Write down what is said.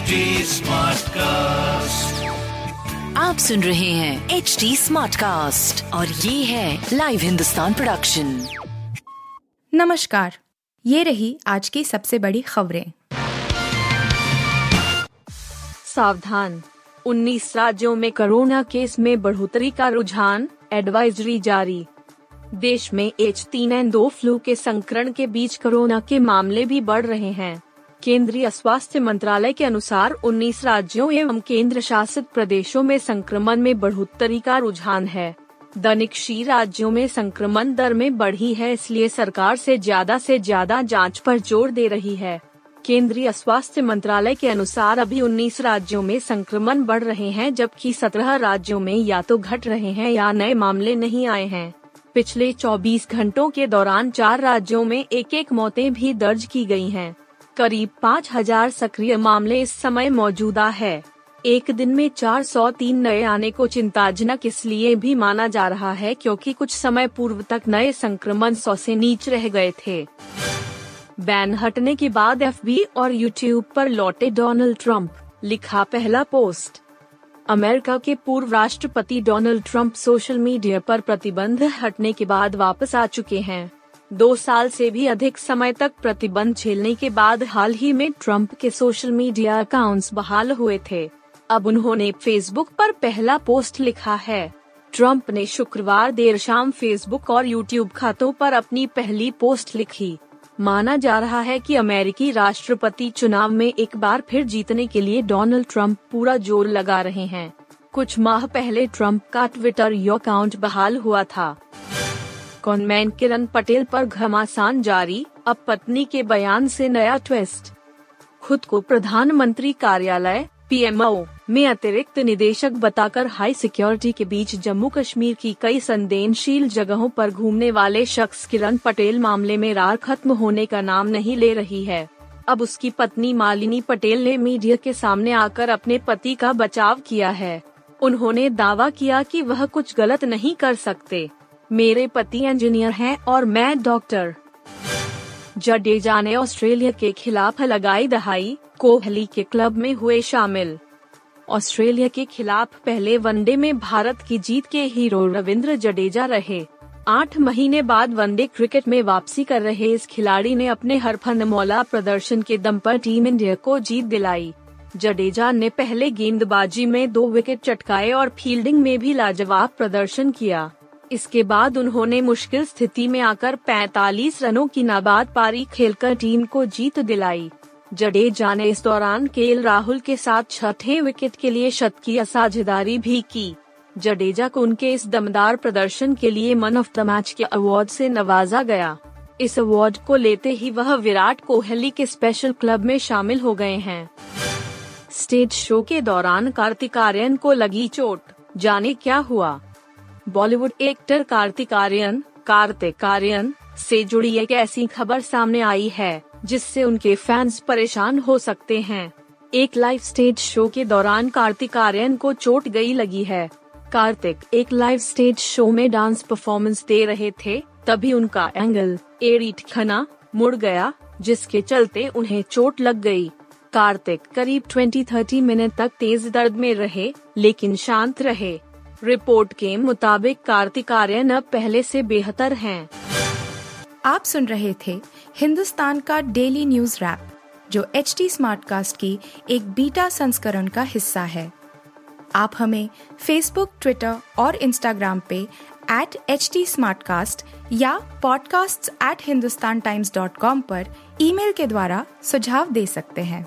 HD Smartcast. आप सुन रहे हैं एच डी स्मार्ट कास्ट और ये है लाइव हिंदुस्तान प्रोडक्शन नमस्कार ये रही आज की सबसे बड़ी खबरें। सावधान। 19 राज्यों में कोरोना केस में बढ़ोतरी का रुझान एडवाइजरी जारी। देश में एच तीन एन दो फ्लू के संक्रमण के बीच कोरोना के मामले भी बढ़ रहे हैं। केंद्रीय स्वास्थ्य मंत्रालय के अनुसार 19 राज्यों एवं केंद्र शासित प्रदेशों में संक्रमण में बढ़ोतरी का रुझान है। दैनिक शी राज्यों में संक्रमण दर में बढ़ी है, इसलिए सरकार से ज़्यादा से ज़्यादा जाँच पर ज़ोर दे रही है। केंद्रीय स्वास्थ्य मंत्रालय के अनुसार अभी 19 राज्यों में संक्रमण बढ़ रहे हैं, जबकि 17 राज्यों में या तो घट रहे हैं या नए मामले नहीं आए हैं। पिछले 24 घंटों के दौरान चार राज्यों में एक एक मौतें भी दर्ज की गई हैं। करीब 5000 सक्रिय मामले इस समय मौजूदा है। एक दिन में 403 नए आने को चिंताजनक इसलिए भी माना जा रहा है क्योंकि कुछ समय पूर्व तक नए संक्रमण सौ से नीच रह गए थे। बैन हटने के बाद एफबी और यूट्यूब पर लौटे डोनाल्ड ट्रंप, लिखा पहला पोस्ट। अमेरिका के पूर्व राष्ट्रपति डोनाल्ड ट्रंप सोशल मीडिया पर प्रतिबंध हटने के बाद वापस आ चुके हैं। दो साल से भी अधिक समय तक प्रतिबंध झेलने के बाद हाल ही में ट्रंप के सोशल मीडिया अकाउंट्स बहाल हुए थे। अब उन्होंने फेसबुक पर पहला पोस्ट लिखा है। ट्रंप ने शुक्रवार देर शाम फेसबुक और यूट्यूब खातों पर अपनी पहली पोस्ट लिखी। माना जा रहा है कि अमेरिकी राष्ट्रपति चुनाव में एक बार फिर जीतने के लिए डोनाल्ड ट्रंप पूरा ज़ोर लगा रहे हैं। कुछ माह पहले ट्रंप का ट्विटर यू अकाउंट बहाल हुआ था। कॉनमैन किरण पटेल पर घमासान जारी, अब पत्नी के बयान से नया ट्विस्ट खुद को प्रधानमंत्री कार्यालय पीएमओ में अतिरिक्त निदेशक बताकर हाई सिक्योरिटी के बीच जम्मू कश्मीर की कई संवेदनशील जगहों पर घूमने वाले शख्स किरण पटेल मामले में रार खत्म होने का नाम नहीं ले रही है। अब उसकी पत्नी मालिनी पटेल ने मीडिया के सामने आकर अपने पति का बचाव किया है। उन्होंने दावा किया कि वह कुछ गलत नहीं कर सकते। मेरे पति इंजीनियर हैं और मैं डॉक्टर। जडेजा ने ऑस्ट्रेलिया के खिलाफ लगाई दहाई, कोहली के क्लब में हुए शामिल। ऑस्ट्रेलिया के खिलाफ पहले वनडे में भारत की जीत के हीरो रविंद्र जडेजा रहे। आठ महीने बाद वनडे क्रिकेट में वापसी कर रहे इस खिलाड़ी ने अपने हर मौला प्रदर्शन के दम पर टीम इंडिया को जीत दिलाई। जडेजा ने पहले गेंदबाजी में दो विकेट चटकाए और फील्डिंग में भी लाजवाब प्रदर्शन किया। इसके बाद उन्होंने मुश्किल स्थिति में आकर 45 रनों की नाबाद पारी खेलकर टीम को जीत दिलाई। जडेजा ने इस दौरान केएल राहुल के साथ छठे विकेट के लिए शत की साझेदारी भी की। जडेजा को उनके इस दमदार प्रदर्शन के लिए मन ऑफ़ द मैच के अवार्ड से नवाजा गया। इस अवार्ड को लेते ही वह विराट कोहली के स्पेशल क्लब में शामिल हो गए हैं। स्टेज शो के दौरान कार्तिक आर्यन को लगी चोट। जाने क्या हुआ। बॉलीवुड एक्टर कार्तिक आर्यन कार्तिक आर्यन से जुड़ी एक ऐसी खबर सामने आई है, जिससे उनके फैंस परेशान हो सकते हैं। एक लाइव स्टेज शो के दौरान कार्तिक आर्यन को चोट गई लगी है। कार्तिक एक लाइव स्टेज शो में डांस परफॉर्मेंस दे रहे थे, तभी उनका एंगल एरिट खना, मुड़ गया, जिसके चलते उन्हें चोट लग गई। कार्तिक करीब 20-30 मिनट तक तेज दर्द में रहे, लेकिन शांत रहे। रिपोर्ट के मुताबिक कार्तिक आर्यन अब पहले से बेहतर हैं। आप सुन रहे थे हिंदुस्तान का डेली न्यूज़ रैप, जो एच टी स्मार्ट कास्ट की एक बीटा संस्करण का हिस्सा है आप हमें फेसबुक ट्विटर और इंस्टाग्राम पे एट एच टी या podcasts@hindustantimes.com पर ईमेल के द्वारा सुझाव दे सकते हैं